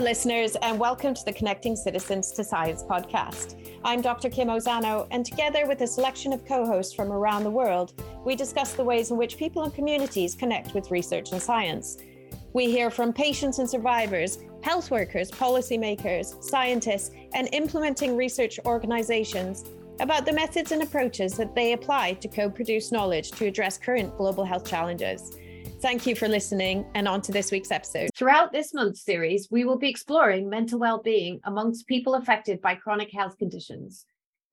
Listeners, and welcome to the Connecting Citizens to Science podcast. I'm Dr. Kim Ozano, and together with a selection of co hosts from around the world, we discuss the ways in which people and communities connect with research and science. We hear from patients and survivors, health workers, policymakers, scientists, and implementing research organizations about the methods and approaches that they apply to co produce knowledge to address current global health challenges. Thank you for listening and on to this week's episode. Throughout this month's series, we will be exploring mental well-being amongst people affected by chronic health conditions.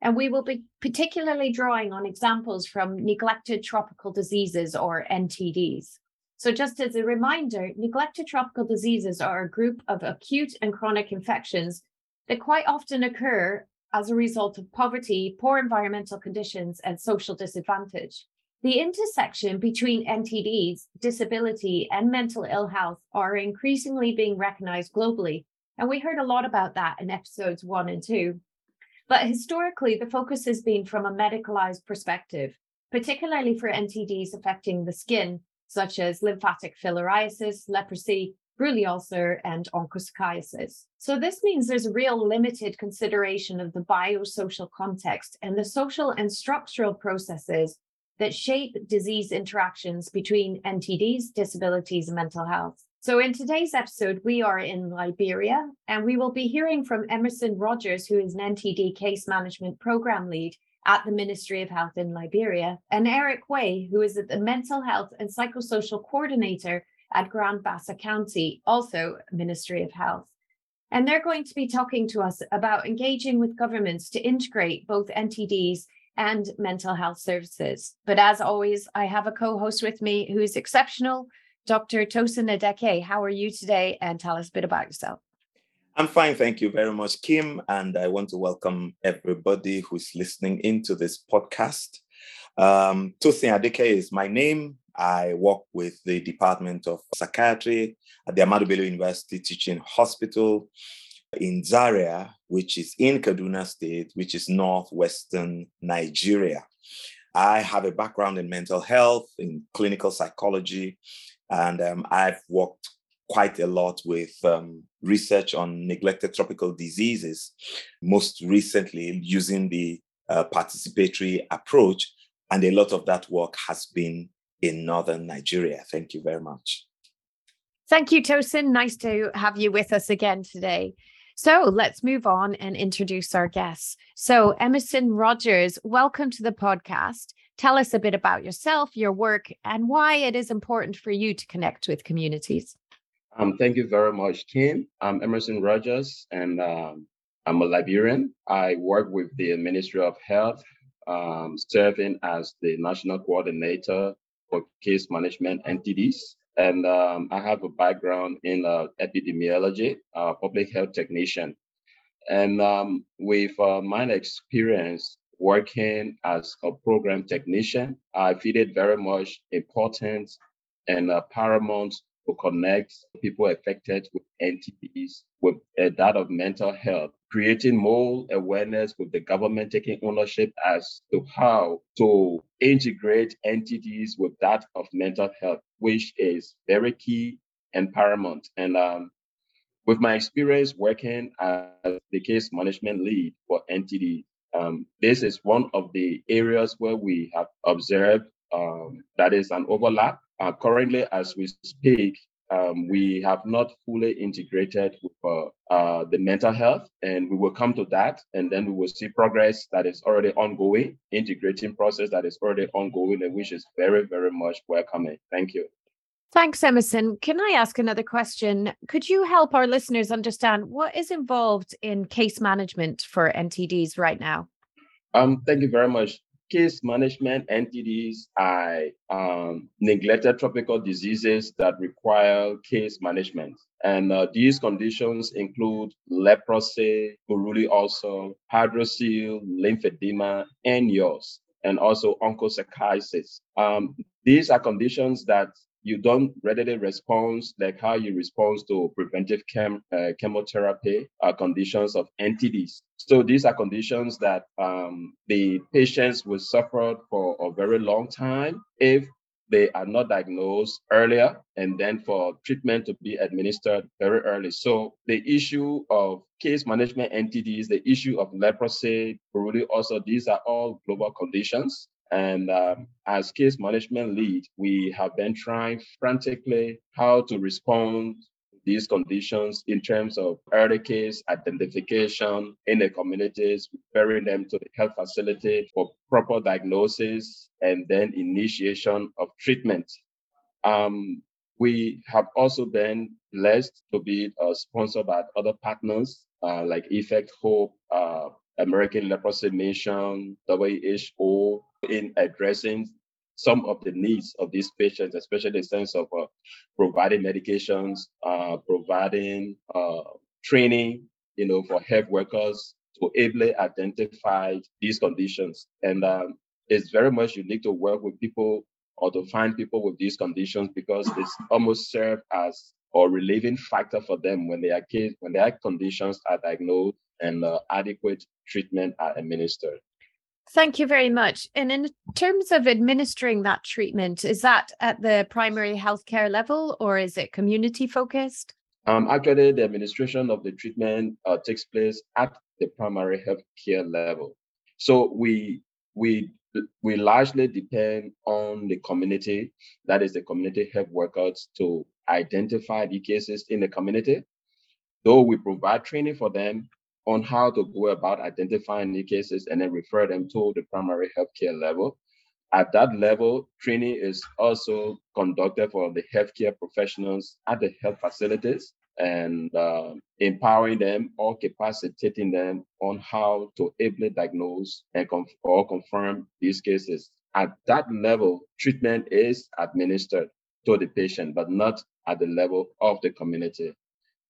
And we will be particularly drawing on examples from neglected tropical diseases or NTDs. So, just as a reminder, neglected tropical diseases are a group of acute and chronic infections that quite often occur as a result of poverty, poor environmental conditions, and social disadvantage. The intersection between NTDs, disability, and mental ill health are increasingly being recognized globally. And we heard a lot about that in episodes one and two. But historically, the focus has been from a medicalized perspective, particularly for NTDs affecting the skin, such as lymphatic filariasis, leprosy, Buruli ulcer, and onchocerciasis. So this means there's a real limited consideration of the biosocial context and the social and structural processes that shape disease interactions between NTDs, disabilities, and mental health. So, in today's episode, we are in Liberia and we will be hearing from Emerson Rogers, who is an NTD case management program lead at the Ministry of Health in Liberia, and Eric Weah, who is the mental health and psychosocial coordinator at Grand Bassa County, also Ministry of Health. And they're going to be talking to us about engaging with governments to integrate both NTDs and mental health services. But as always, I have a co host with me who is exceptional, Dr. Tosin Adekeye. How are you today? And tell us a bit about yourself. I'm fine. Thank you very much, Kim. And I want to welcome everybody who's listening into this podcast. Um, Tosin Adekeye is my name. I work with the Department of Psychiatry at the Ahmadu Bello University Teaching Hospital in Zaria, which is in Kaduna State, which is northwestern Nigeria. I have a background in mental health, in clinical psychology, and um, I've worked quite a lot with um, research on neglected tropical diseases, most recently using the uh, participatory approach. And a lot of that work has been in northern Nigeria. Thank you very much. Thank you, Tosin. Nice to have you with us again today. So let's move on and introduce our guests. So, Emerson Rogers, welcome to the podcast. Tell us a bit about yourself, your work, and why it is important for you to connect with communities. Um, thank you very much, Kim. I'm Emerson Rogers, and um, I'm a Liberian. I work with the Ministry of Health, um, serving as the national coordinator for case management NTDs and um, I have a background in uh, epidemiology, uh, public health technician. And um, with uh, my experience working as a program technician, I feel it very much important and uh, paramount to connect people affected with NTDs with uh, that of mental health, creating more awareness with the government taking ownership as to how to integrate NTDs with that of mental health, which is very key and paramount. And um, with my experience working as the case management lead for NTD, um, this is one of the areas where we have observed um, that is an overlap. Uh, currently, as we speak, um, we have not fully integrated with uh, uh, the mental health, and we will come to that, and then we will see progress that is already ongoing, integrating process that is already ongoing, and which is very, very much welcoming. Thank you. Thanks, Emerson. Can I ask another question? Could you help our listeners understand what is involved in case management for NTDs right now? Um, thank you very much case management NTDs, I um, neglected tropical diseases that require case management. And uh, these conditions include leprosy, Buruli ulcer, hydrocele, lymphedema, and yaws, and also onchocerciasis. Um, these are conditions that you don't readily respond like how you respond to preventive chem, uh, chemotherapy uh, conditions of NTDs. So these are conditions that um, the patients will suffer for a very long time if they are not diagnosed earlier and then for treatment to be administered very early. So the issue of case management NTDs, the issue of leprosy, also, these are all global conditions. And um, as case management lead, we have been trying frantically how to respond to these conditions in terms of early case identification in the communities, referring them to the health facility for proper diagnosis and then initiation of treatment. Um, we have also been blessed to be uh, sponsored by other partners uh, like Effect Hope, uh, American Leprosy Mission, WHO, in addressing some of the needs of these patients, especially in the sense of uh, providing medications, uh, providing uh, training, you know, for health workers to ably identify these conditions. And um, it's very much unique to work with people or to find people with these conditions because it's almost served as a relieving factor for them when their case when their conditions are diagnosed and uh, adequate treatment are administered. Thank you very much. And in terms of administering that treatment, is that at the primary healthcare level or is it community focused? Um, actually, the administration of the treatment uh, takes place at the primary healthcare level. So we we we largely depend on the community, that is the community health workers, to identify the cases in the community. Though we provide training for them, on how to go about identifying new cases and then refer them to the primary healthcare level. At that level, training is also conducted for the healthcare professionals at the health facilities and uh, empowering them or capacitating them on how to ably diagnose and conf- or confirm these cases. At that level, treatment is administered to the patient, but not at the level of the community.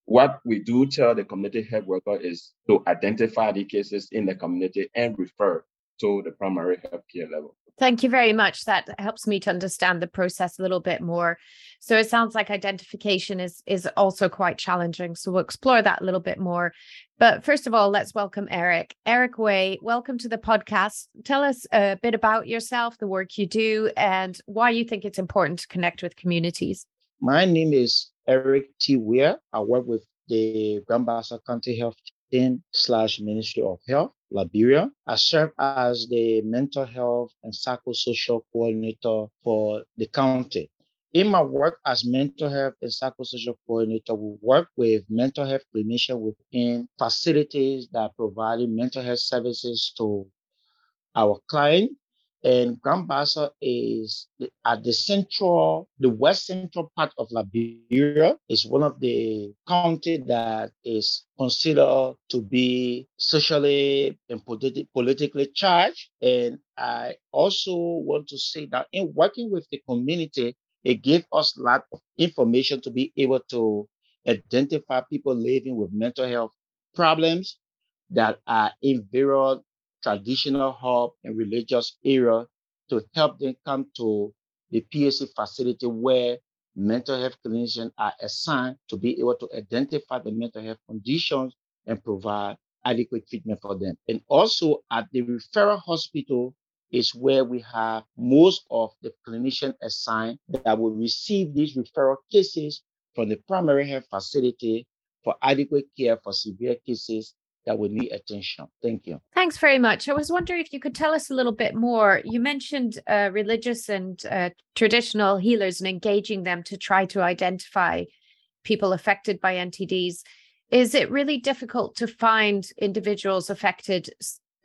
What we do tell the community health worker is to identify the cases in the community and refer to the primary health care level. Thank you very much. That helps me to understand the process a little bit more. So it sounds like identification is is also quite challenging. So we'll explore that a little bit more. But first of all, let's welcome Eric. Eric Weah, welcome to the podcast. Tell us a bit about yourself, the work you do, and why you think it's important to connect with communities. My name is Eric T. Weah. I work with the Grand Bassa County Health Team slash Ministry of Health, Liberia. I serve as the mental health and psychosocial coordinator for the county. In my work as mental health and psychosocial coordinator, we work with mental health clinicians within facilities that provide mental health services to our client and Grand Bassa is at the central, the west central part of Liberia. is one of the county that is considered to be socially and politi- politically charged. And I also want to say that in working with the community, it gave us a lot of information to be able to identify people living with mental health problems that are in various traditional hub and religious area to help them come to the PHC facility where mental health clinicians are assigned to be able to identify the mental health conditions and provide adequate treatment for them. And also at the referral hospital is where we have most of the clinicians assigned that will receive these referral cases from the primary health facility for adequate care for severe cases that would need attention. Thank you. Thanks very much. I was wondering if you could tell us a little bit more. You mentioned uh, religious and uh, traditional healers and engaging them to try to identify people affected by NTDs. Is it really difficult to find individuals affected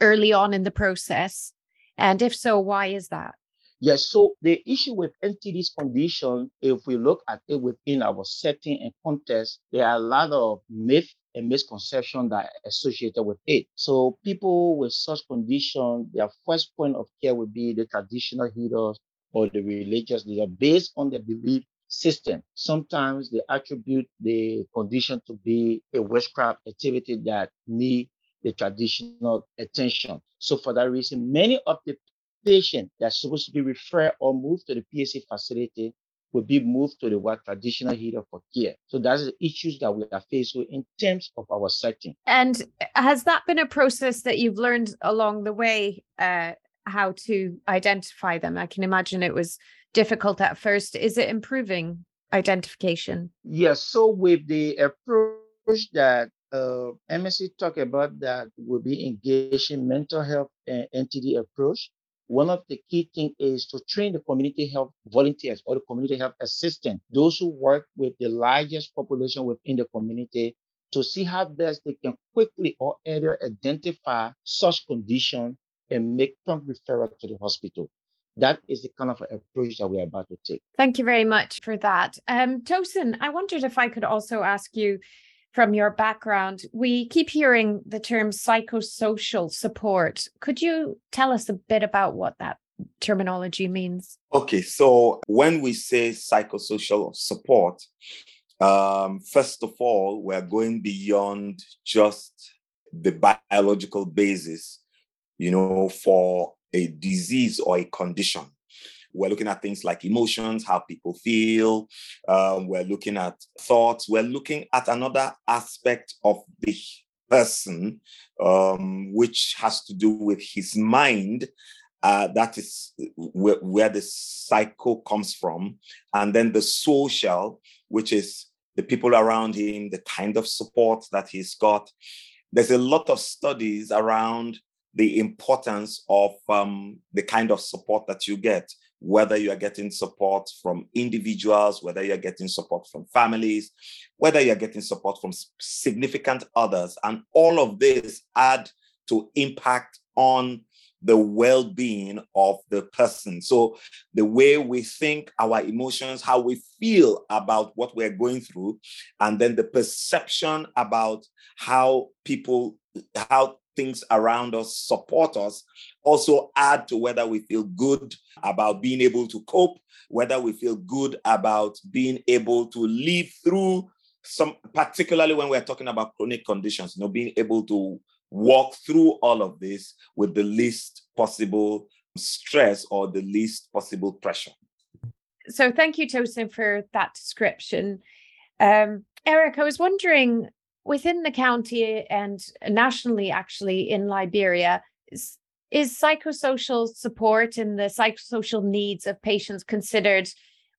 early on in the process? And if so, why is that? Yes, so the issue with NTD's condition, if we look at it within our setting and context, there are a lot of myths and misconception that are associated with it. So people with such condition, their first point of care would be the traditional healers or the religious leader based on their belief system. Sometimes they attribute the condition to be a witchcraft activity that need the traditional attention. So for that reason, many of the patient that's supposed to be referred or moved to the PHC facility will be moved to the what traditional healer for care. So that's the issues that we are faced with in terms of our setting. And has that been a process that you've learned along the way uh, how to identify them? I can imagine it was difficult at first. Is it improving identification? Yes. So with the approach that uh, MSC talked about that will be engaging mental health and NTD approach. One of the key things is to train the community health volunteers or the community health assistant, those who work with the largest population within the community to see how best they can quickly or earlier identify such condition and make prompt referral to the hospital. That is the kind of approach that we're about to take. Thank you very much for that. Um, Tosin, I wondered if I could also ask you from your background, we keep hearing the term psychosocial support. Could you tell us a bit about what that terminology means? Okay, so when we say psychosocial support, um, first of all, we're going beyond just the biological basis, you know, for a disease or a condition. We're looking at things like emotions, how people feel. Um, we're looking at thoughts. We're looking at another aspect of the person, um, which has to do with his mind. Uh, that is where, where the psycho comes from. And then the social, which is the people around him, the kind of support that he's got. There's a lot of studies around the importance of um, the kind of support that you get whether you are getting support from individuals, whether you're getting support from families, whether you're getting support from significant others. And all of this add to impact on the well-being of the person so the way we think our emotions how we feel about what we're going through and then the perception about how people how things around us support us also add to whether we feel good about being able to cope, whether we feel good about being able to live through some, particularly when we're talking about chronic conditions, you know, being able to walk through all of this with the least possible stress or the least possible pressure. So, thank you, Tosin, for that description. Um, Eric, I was wondering within the county and nationally, actually, in Liberia, is, is psychosocial support and the psychosocial needs of patients considered,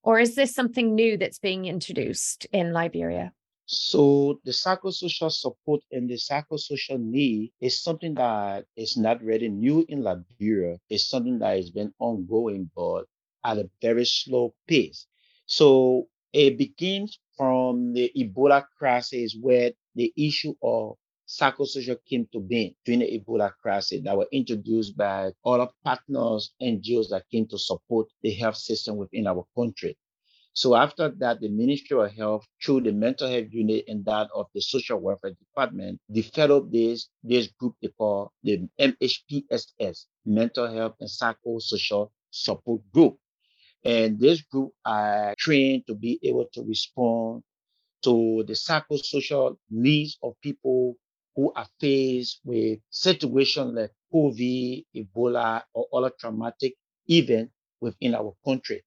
or is this something new that's being introduced in Liberia? So the psychosocial support and the psychosocial need is something that is not really new in Liberia. It's something that has been ongoing, but at a very slow pace. So it begins from the Ebola crisis where the issue of psychosocial came to being during the Ebola crisis that were introduced by other partners, NGOs that came to support the health system within our country. So after that, the Ministry of Health, through the mental health unit and that of the social welfare department, developed this, this group they call the MHPSS, Mental Health and Psychosocial Support Group. And this group are trained to be able to respond to the psychosocial needs of people who are faced with situations like COVID, Ebola, or other traumatic events within our country.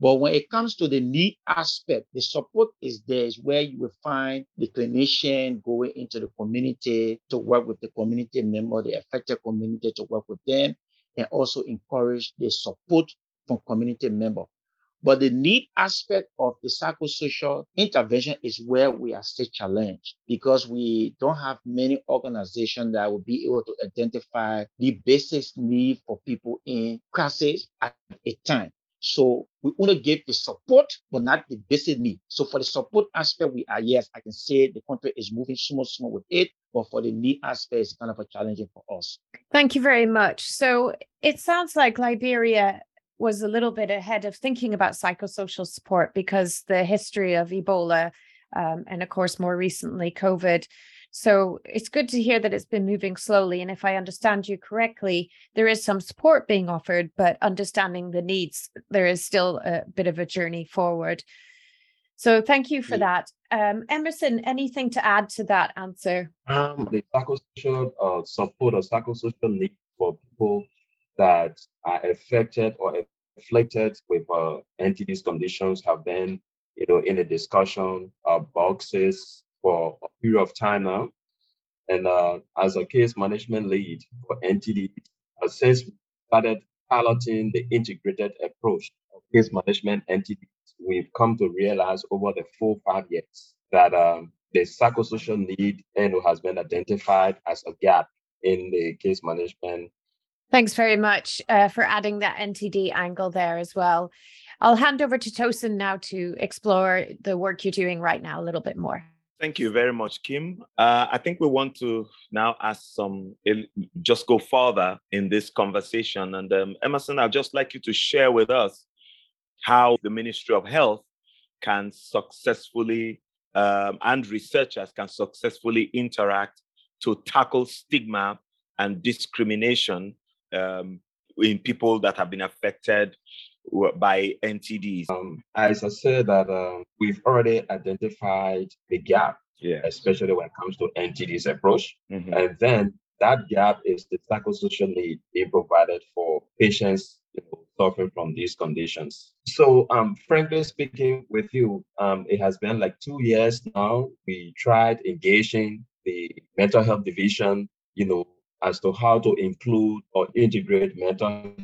But when it comes to the need aspect, the support is there is where you will find the clinician going into the community to work with the community member, the affected community to work with them, and also encourage the support from community member. But the need aspect of the psychosocial intervention is where we are still challenged because we don't have many organizations that will be able to identify the basic need for people in crisis at a time. So we to give the support, but not the basic need. So for the support aspect, we are yes, I can say the country is moving small, small with it, but for the need aspect, it's kind of a challenging for us. Thank you very much. So it sounds like Liberia was a little bit ahead of thinking about psychosocial support because the history of Ebola um, and, of course, more recently, COVID. So it's good to hear that it's been moving slowly. And if I understand you correctly, there is some support being offered, but understanding the needs, there is still a bit of a journey forward. So thank you for that. Um, Emerson, anything to add to that answer? Um, the psychosocial uh, support or psychosocial need for people that are affected or afflicted with uh, NTD's conditions have been, you know, in a discussion uh, boxes for a period of time now. And uh, as a case management lead for NTD, uh, since we started piloting the integrated approach of case management NTDs, we've come to realize over the full five years that um, the psychosocial need and has been identified as a gap in the case management. Thanks very much uh, for adding that NTD angle there as well. I'll hand over to Tosin now to explore the work you're doing right now a little bit more. Thank you very much, Kim. Uh, I think we want to now ask some, just go further in this conversation. And um, Emerson, I'd just like you to share with us how the Ministry of Health can successfully, um, and researchers can successfully interact to tackle stigma and discrimination um, in people that have been affected by NTDs? Um, as I said, that um, we've already identified the gap, yeah. especially when it comes to NTDs approach. Mm-hmm. And then that gap is the psychosocial need being provided for patients suffering from these conditions. So, um, frankly speaking, with you, um, it has been like two years now. We tried engaging the mental health division, you know, as to how to include or integrate mental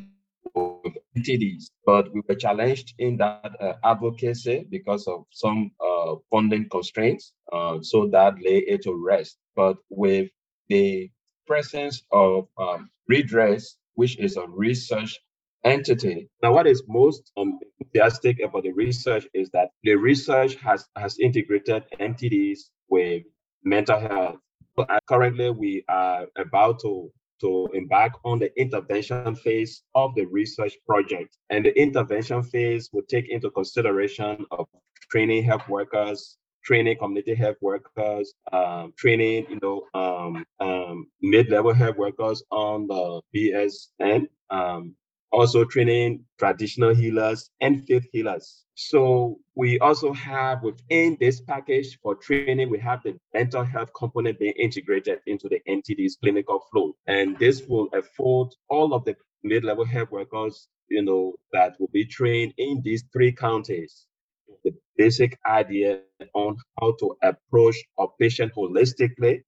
NTDs, but we were challenged in that uh, advocacy because of some uh, funding constraints. Uh, so that lay it to rest. But with the presence of um, redress, which is a research entity. Now, what is most um, enthusiastic about the research is that the research has, has integrated NTDs with mental health. Currently, we are about to to embark on the intervention phase of the research project. And the intervention phase will take into consideration of training health workers, training community health workers, um, training, you know, um, um, mid-level health workers on the BSN, um, also training traditional healers and faith healers. So we also have within this package for training, we have the mental health component being integrated into the NTD's clinical flow. And this will afford all of the mid-level health workers, you know, that will be trained in these three counties. The basic idea on how to approach a patient holistically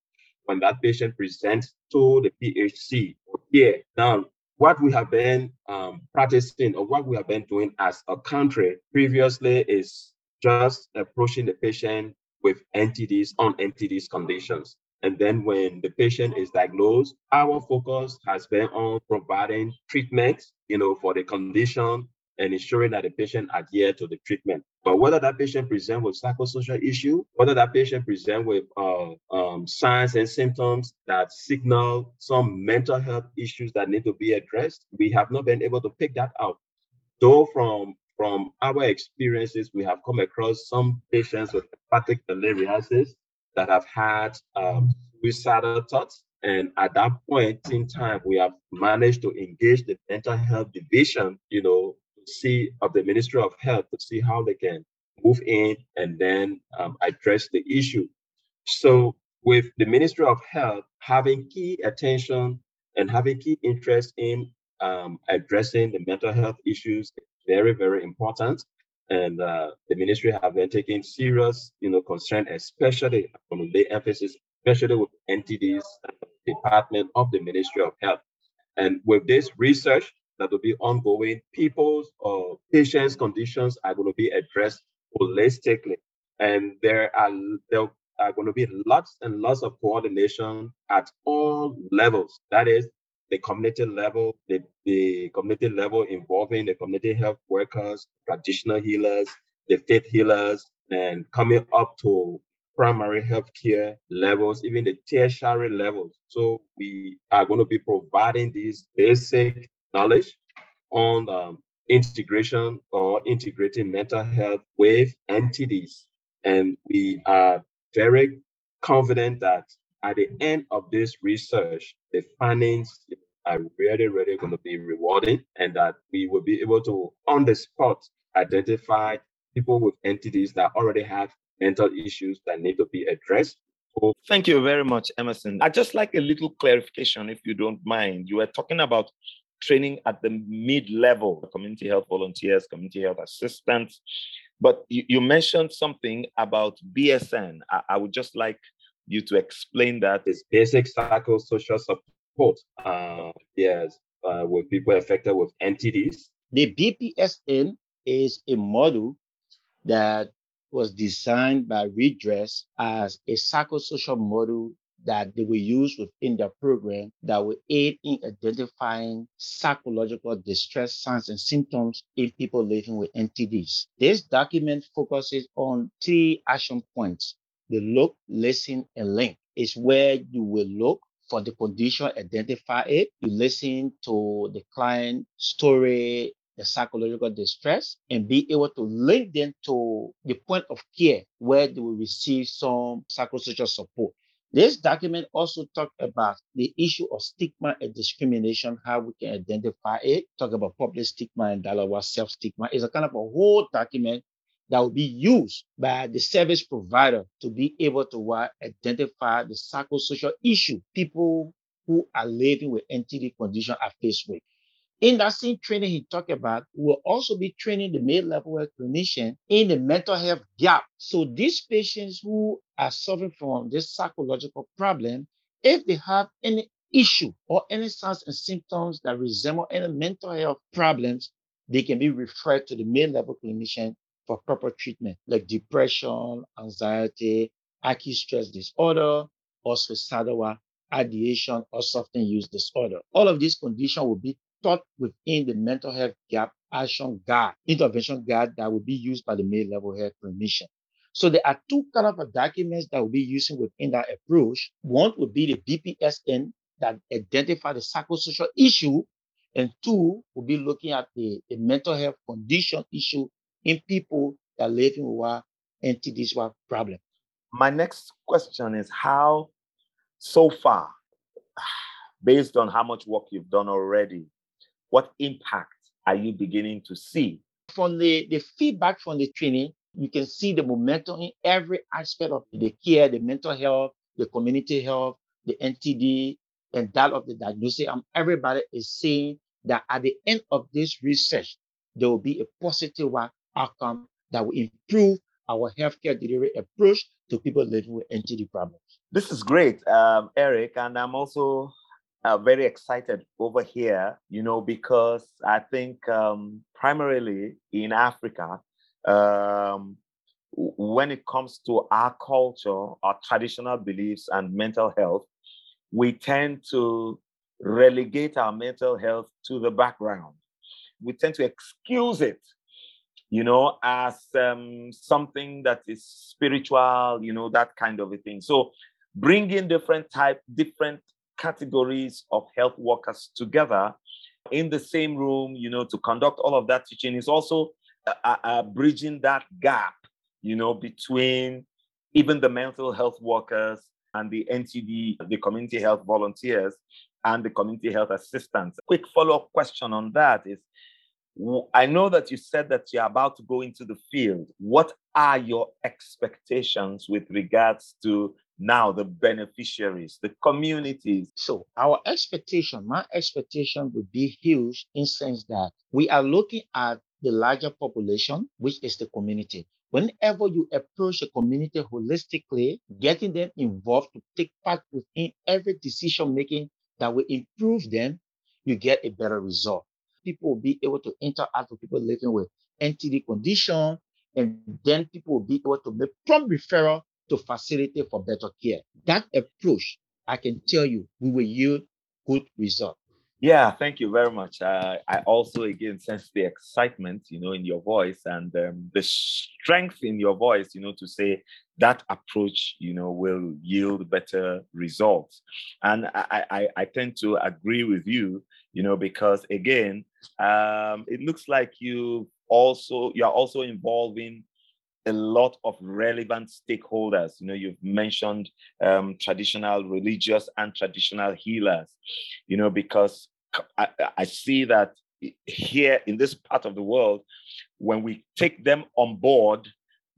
when that patient presents to the PHC. Here, now what we have been um, practicing or what we have been doing as a country previously is just approaching the patient with NTDs on NTDs conditions. And then when the patient is diagnosed, our focus has been on providing treatment, you know, for the condition and ensuring that the patient adhere to the treatment. But whether that patient present with psychosocial issue, whether that patient present with uh, um, signs and symptoms that signal some mental health issues that need to be addressed, we have not been able to pick that out. Though from from our experiences, we have come across some patients with hepatic bilirubin that have had um, suicidal thoughts. And at that point in time, we have managed to engage the mental health division, you know, see of the Ministry of Health to see how they can move in and then um, address the issue. So, with the Ministry of Health having key attention and having key interest in um, addressing the mental health issues, very, very important. And uh, the ministry have been taking serious, you know, concern, especially from the emphasis, especially with NTDs, Department of the Ministry of Health. And with this research, that will be ongoing. People's or uh, patients' conditions are going to be addressed holistically, and there are there are going to be lots and lots of coordination at all levels. That is the community level, the, the community level involving the community health workers, traditional healers, the faith healers, and coming up to primary health care levels, even the tertiary levels. So we are going to be providing these basic knowledge on um, integration or integrating mental health with NTDs. And we are very confident that at the end of this research, the findings are really, really going to be rewarding and that we will be able to, on the spot, identify people with NTDs that already have mental issues that need to be addressed. Thank you very much, Emerson. I'd just like a little clarification, if you don't mind. You were talking about training at the mid level, community health volunteers, community health assistants. But you, you mentioned something about BSN. I, I, would just like you to explain that. It's basic psychosocial support. Uh, yes, uh, with people affected with NTDs. The BPSN is a model that was designed by Redress as a psychosocial model that they will use within their program that will aid in identifying psychological distress signs and symptoms in people living with NTDs. This document focuses on three action points. The look, listen, and link is where you will look for the condition, identify it. You listen to the client story, the psychological distress, and be able to link them to the point of care where they will receive some psychosocial support. This document also talked about the issue of stigma and discrimination, how we can identify it, talk about public stigma and dialogue self-stigma. It's a kind of a whole document that will be used by the service provider to be able to uh, identify the psychosocial issue people who are living with NTD condition are faced with. In that same training he talked about, we'll also be training the mid-level clinician in the mental health gap. So these patients who are suffering from this psychological problem, if they have any issue or any signs and symptoms that resemble any mental health problems, they can be referred to the mid-level clinician for proper treatment, like depression, anxiety, acute stress disorder, or suicidal ideation or substance use disorder. All of these conditions will be taught within the mental health gap action guide, intervention guide that will be used by the mid-level health clinician. So there are two kind of documents that we'll be using within that approach. One would be the BPSN that identify the psychosocial issue, and two will be looking at the, the mental health condition issue in people that living with NTDs problem. My next question is how, so far, based on how much work you've done already, what impact are you beginning to see? From the, the feedback from the training, you can see the momentum in every aspect of the care, the mental health, the community health, the NTD, and that of the diagnosis. And everybody is saying that at the end of this research, there will be a positive outcome that will improve our healthcare delivery approach to people living with NTD problems. This is great, um, Eric, and I'm also uh, very excited over here, you know, because I think um, primarily in Africa, um, when it comes to our culture, our traditional beliefs, and mental health, we tend to relegate our mental health to the background. We tend to excuse it, you know, as um, something that is spiritual, you know, that kind of a thing. So, bringing different type, different categories of health workers together in the same room, you know, to conduct all of that teaching is also uh, uh, bridging that gap, you know, between even the mental health workers and the NTD, the community health volunteers, and the community health assistants. Quick follow up question on that is I know that you said that you're about to go into the field. What are your expectations with regards to now the beneficiaries, the communities. So our expectation, my expectation would be huge in sense that we are looking at the larger population, which is the community. Whenever you approach a community holistically, getting them involved to take part within every decision making that will improve them, you get a better result. People will be able to interact with people living with NTD condition, and then people will be able to make prompt referral to facilitate for better care. That approach, I can tell you, we will yield good result. Yeah, thank you very much. Uh, I also again sense the excitement, you know, in your voice and um, the strength in your voice, you know, to say that approach, you know, will yield better results. And I, I, I tend to agree with you, you know, because again, um, it looks like you also you are also involving a lot of relevant stakeholders. You know, you've mentioned um, traditional religious and traditional healers, you know, because I, I see that here in this part of the world, when we take them on board,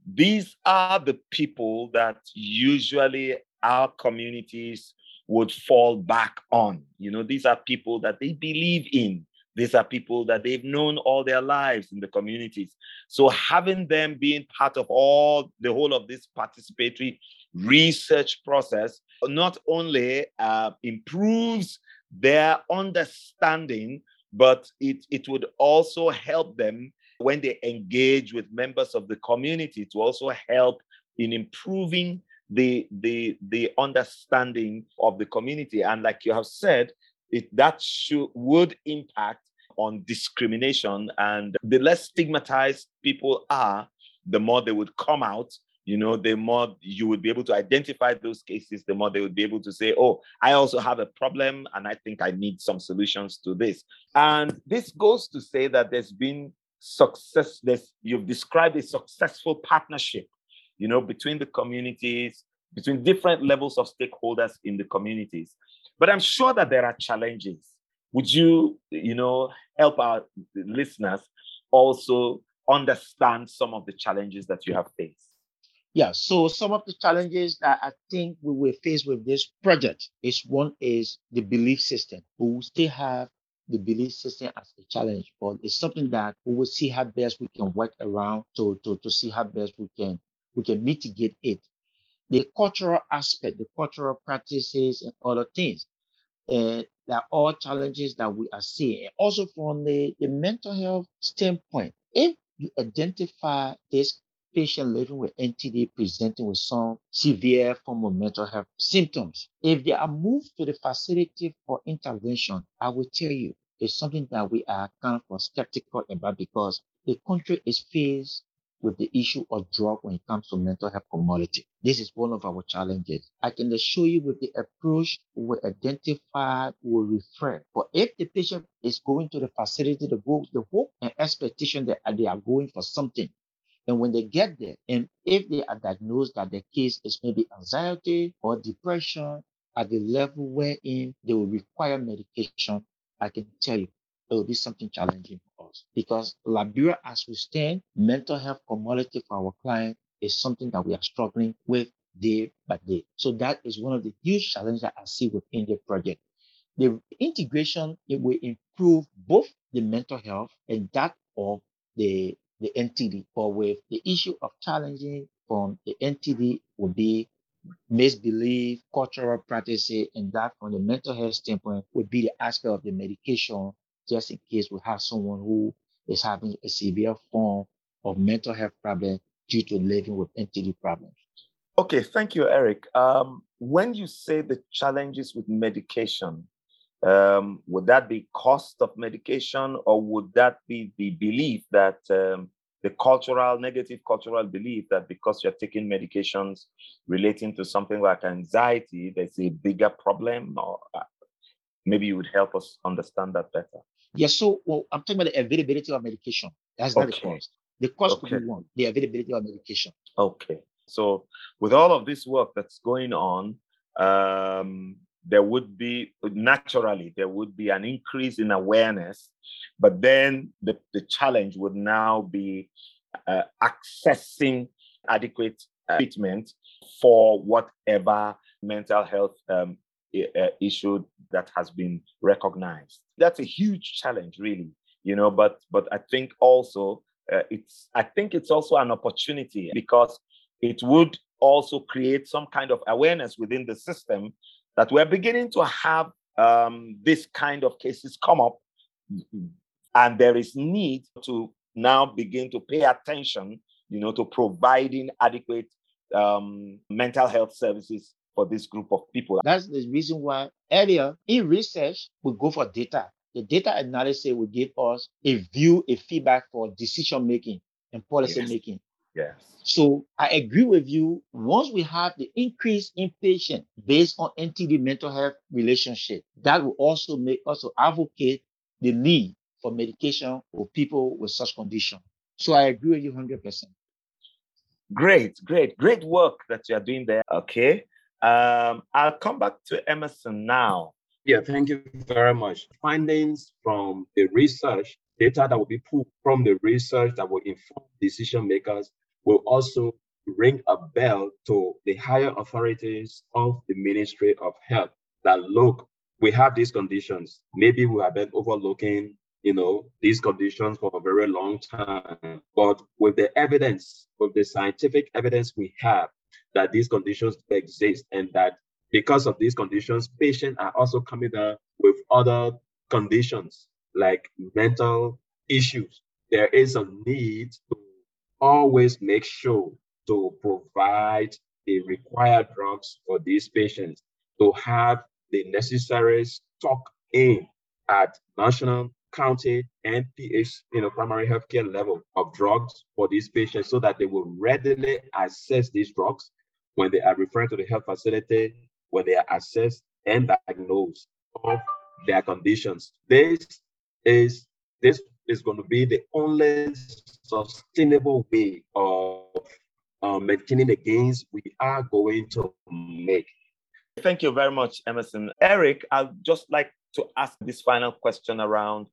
these are the people that usually our communities would fall back on. You know, these are people that they believe in. These are people that they've known all their lives in the communities. So having them being part of all the whole of this participatory research process not only uh, improves their understanding, but it, it would also help them when they engage with members of the community to also help in improving the the the understanding of the community and like you have said it that should would impact on discrimination and the less stigmatized people are the more they would come out you know the more you would be able to identify those cases the more they would be able to say oh i also have a problem and i think i need some solutions to this. And this goes to say that there's been success there's you've described a successful partnership you know between the communities between different levels of stakeholders in the communities but i'm sure that there are challenges would you you know help our listeners also understand some of the challenges that you have faced yeah, so some of the challenges that I think we will face with this project is one is the belief system. We still have the belief system as a challenge, but it's something that we will see how best we can work around to, to, to see how best we can we can mitigate it. The cultural aspect, the cultural practices and other things. Uh, are all challenges that we are seeing. Also from the, the mental health standpoint, if you identify this patient living with NTD presenting with some severe form of mental health symptoms. If they are moved to the facility for intervention, I will tell you, it's something that we are kind of skeptical about because the country is faced with the issue of drug when it comes to mental health commodity. This is one of our challenges. I can assure you with the approach we identify, we refer. But if the patient is going to the facility, the hope, the hope and expectation that they are going for something and when they get there, and if they are diagnosed that the case is maybe anxiety or depression at the level wherein they will require medication, I can tell you it will be something challenging for us. Because Liberia, as we stand, mental health commodity for our client is something that we are struggling with day by day. So that is one of the huge challenges that I see within the project. The integration it will improve both the mental health and that of the the NTD, but with the issue of challenging from the NTD would be misbelief, cultural practices, and that from the mental health standpoint would be the aspect of the medication, just in case we have someone who is having a severe form of mental health problem due to living with NTD problems. Okay, thank you, Eric. Um, when you say the challenges with medication, um, would that be cost of medication, or would that be the belief that um, the cultural, negative cultural belief that because you're taking medications relating to something like anxiety, there's a bigger problem? Or uh, maybe you would help us understand that better. Yeah, so well, I'm talking about the availability of medication. That's not okay. the cost. The cost okay. could be one, the availability of medication. Okay. So with all of this work that's going on, um, there would be naturally there would be an increase in awareness but then the, the challenge would now be uh, accessing adequate uh, treatment for whatever mental health um, issue that has been recognized. That's a huge challenge really you know but but i think also uh, it's i think it's also an opportunity because it would also create some kind of awareness within the system that we're beginning to have um, this kind of cases come up, and there is need to now begin to pay attention, you know, to providing adequate um, mental health services for this group of people. That's the reason why earlier in research we go for data. The data analysis will give us a view, a feedback for decision making and policy yes. making. Yes. So I agree with you. Once we have the increase in patient based on NTD mental health relationship, that will also make us advocate the need for medication for people with such condition. So I agree with you 100%. Great, great, great work that you are doing there. Okay. Um, I'll come back to Emerson now. Yeah, thank you very much. Findings from the research, data that will be pulled from the research that will inform decision makers will also ring a bell to the higher authorities of the Ministry of Health that look, we have these conditions. Maybe we have been overlooking, you know, these conditions for a very long time. But with the evidence, with the scientific evidence we have that these conditions exist and that because of these conditions, patients are also coming down with other conditions like mental issues. There is a need to always make sure to provide the required drugs for these patients, to have the necessary stock in at national, county, and PH, you know, primary healthcare level of drugs for these patients so that they will readily access these drugs when they are referred to the health facility, when they are assessed and diagnosed of their conditions. This is this is going to be the only sustainable way of um, maintaining the gains we are going to make. Thank you very much, Emerson. Eric, I'd just like to ask this final question around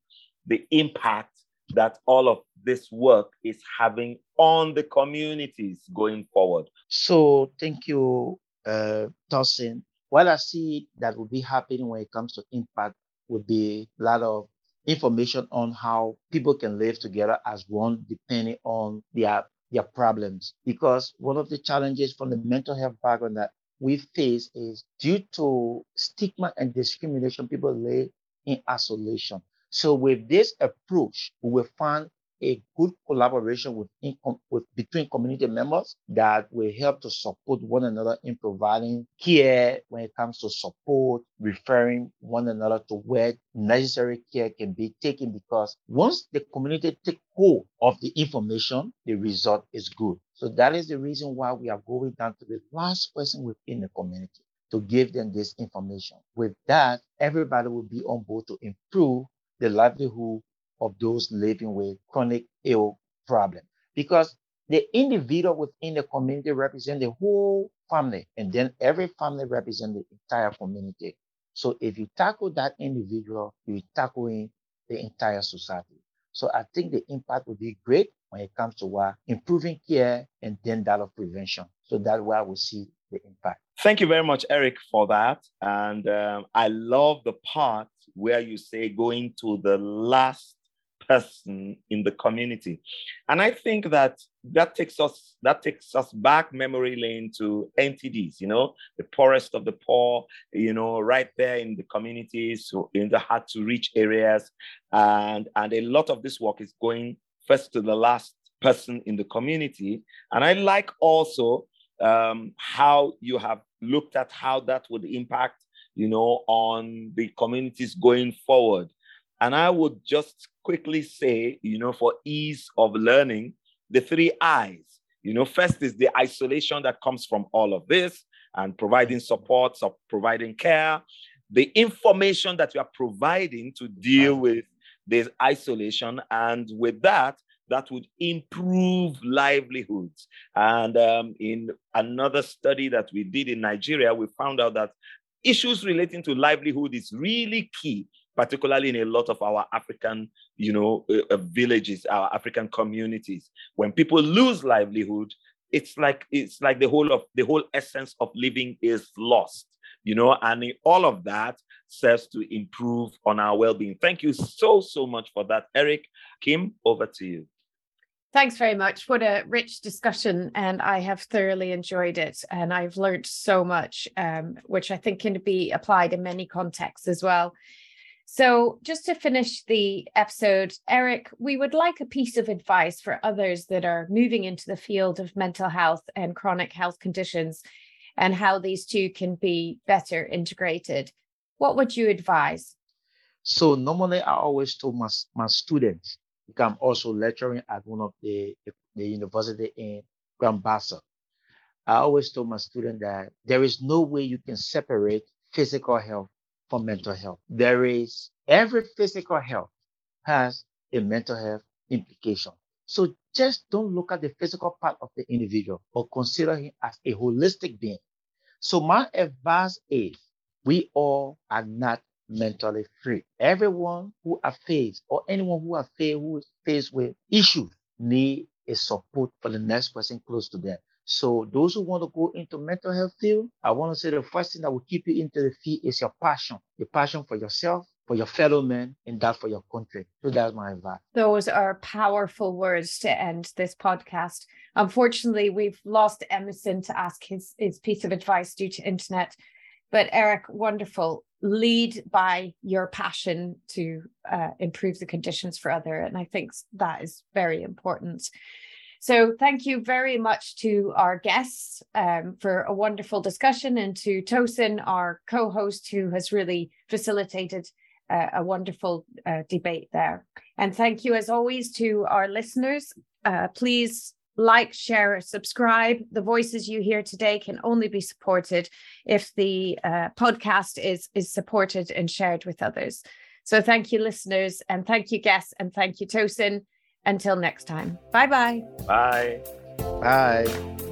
the impact that all of this work is having on the communities going forward. So, thank you, uh, Tosin. What I see that will be happening when it comes to impact would be a lot of information on how people can live together as one depending on their their problems because one of the challenges from the mental health background that we face is due to stigma and discrimination people live in isolation so with this approach we will find a good collaboration with, with between community members that will help to support one another in providing care when it comes to support, referring one another to where necessary care can be taken because once the community take hold of the information, the result is good. So that is the reason why we are going down to the last person within the community to give them this information. With that, everybody will be on board to improve the livelihood of those living with chronic ill problem. Because the individual within the community represent the whole family and then every family represent the entire community. So if you tackle that individual you're tackling the entire society. So i think the impact will be great when it comes to uh, improving care and then that of prevention. So that's where we see the impact Thank you very much, Eric, for that. And um, I love the part where you say going to the last person in the community. And I think that that takes us that takes us back memory lane to NTDs, you know, the poorest of the poor, you know, right there in the communities, so in the hard to reach areas. And, and a lot of this work is going first to the last person in the community. And I like also um, how you have looked at how that would impact, you know, on the communities going forward. And I would just quickly say, you know, for ease of learning, the three I's. You know, first is the isolation that comes from all of this and providing support, so providing care, the information that you are providing to deal with this isolation. And with that, that would improve livelihoods. And um, in another study that we did in Nigeria, we found out that issues relating to livelihood is really key particularly in a lot of our African, you know, uh, uh, villages, our African communities. When people lose livelihood, it's like it's like the whole of the whole essence of living is lost, you know, and all of that serves to improve on our well-being. Thank you so so much for that, Eric. Kim, over to you. Thanks very much. What a rich discussion, and I have thoroughly enjoyed it. And I've learned so much, um, which I think can be applied in many contexts as well. So, just to finish the episode, Eric, we would like a piece of advice for others that are moving into the field of mental health and chronic health conditions and how these two can be better integrated. What would you advise? So, normally, I always told my, my students, I'm also lecturing at one of the, the university in Grand Bassa. I always told my students that there is no way you can separate physical health from mental health. There is every physical health has a mental health implication. So just don't look at the physical part of the individual or consider him as a holistic being. So my advice is we all are not mentally free. Everyone who are faced or anyone who are faced who is faced with issues need a support for the next person close to them. So those who want to go into mental health field, I want to say the first thing that will keep you into the field is your passion, your passion for yourself, for your fellow men, and that for your country. So that's my advice. Those are powerful words to end this podcast. Unfortunately, we've lost Emerson to ask his, his piece of advice due to internet. But Eric, wonderful. Lead by your passion to uh, improve the conditions for other and i think that is very important. So thank you very much to our guests um, for a wonderful discussion and to tosin our co-host who has really facilitated uh, a wonderful uh, debate there. And thank you as always to our listeners. Uh, please like, share, subscribe. The voices you hear today can only be supported if the uh, podcast is is supported and shared with others. So thank you, listeners, and thank you, guests, and thank you, Tosin. Until next time. Bye-bye. Bye. Bye.